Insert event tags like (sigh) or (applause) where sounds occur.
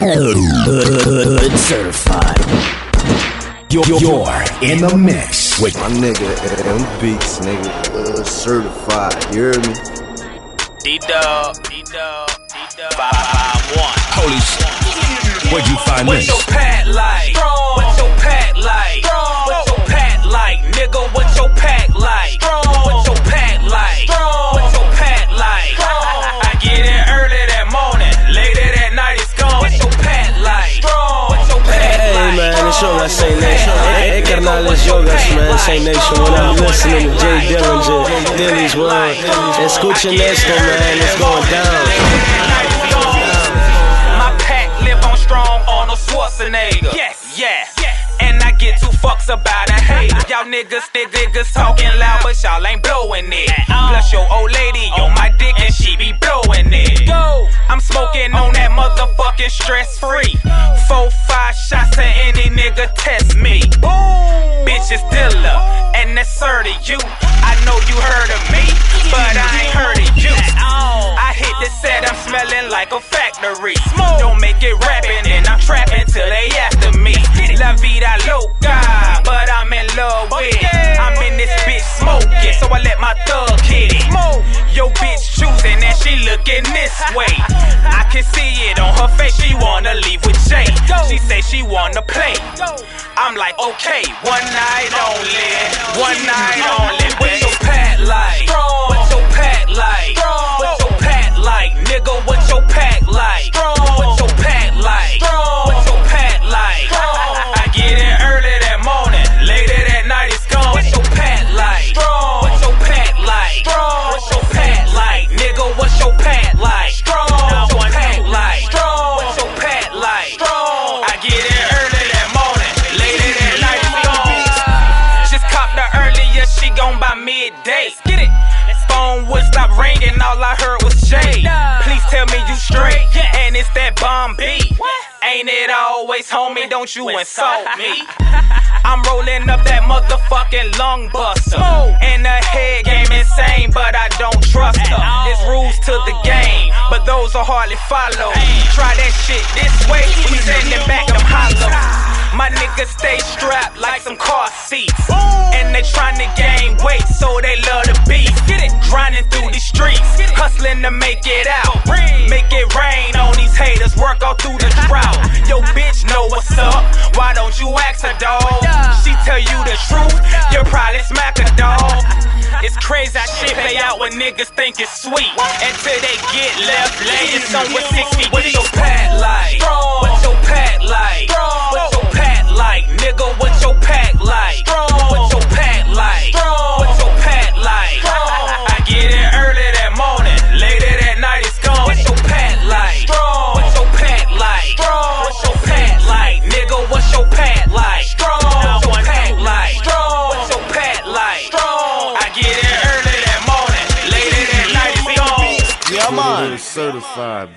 Hood certified. You're, you're in the mix with My nigga M Beatz, nigga, uh, certified. You hear me? D Dub, D Dub, D Dub, five five one. Holy shit. Where'd you find What's this? your pack like? What's it's Yoga Saint Nation. Hey, hey carnales Yogas, man, Saint Nation. When I'm listening to Jay Dillinger, Dilly's World, escuchen esto, man, it's going down. My pack live on strong Arnold Schwarzenegger. Yes, yeah. And I get two fucks about a hater. Y'all niggas, niggas, niggas talking loud, but y'all ain't blowing it. Plus your old lady on my dick and she be blowing it. Smoking on that motherfucking stress free. Four, five shots to any nigga test me. Bitch is Dilla, and that's sir to you. I know you heard of me, but I ain't heard of you. I hit the set, I'm smelling like a factory. Don't make it rapping, and I'm trapping till they after me. La vida loca, but I'm in love with it. I'm in this bitch smoking, so I let my thug hit it. Yo, bitch choosing, and she looking this way. Can see it on her face, she wanna leave with Jay. She say she wanna play. I'm like, okay, one night only, one night only. She gone by midday. Get it? Phone would stop ringing, all I heard was Jay. Please tell me you straight, and it's that bomb beat. Ain't it always, homie? Don't you insult me. (laughs) I'm rolling up that motherfucking lung buster. And the head game insane, but I don't trust her. There's rules to the game, but those are hardly followed. Try that shit this way, we sending back them hollows. My niggas stay strapped like some car seats. And they tryna gain weight, so they love the beat. Get it? Grinding through the streets, hustling to make it out. Make it rain on these haters, work all through the drought. (laughs) Yo, bitch, know what's up. Why don't you ask her, dog? She tell you the truth, you'll probably smack her, dog. (laughs) It's crazy how shit pay out when niggas think it's sweet. Until they get left laying somewhere six feet. What's your pad like? Certified.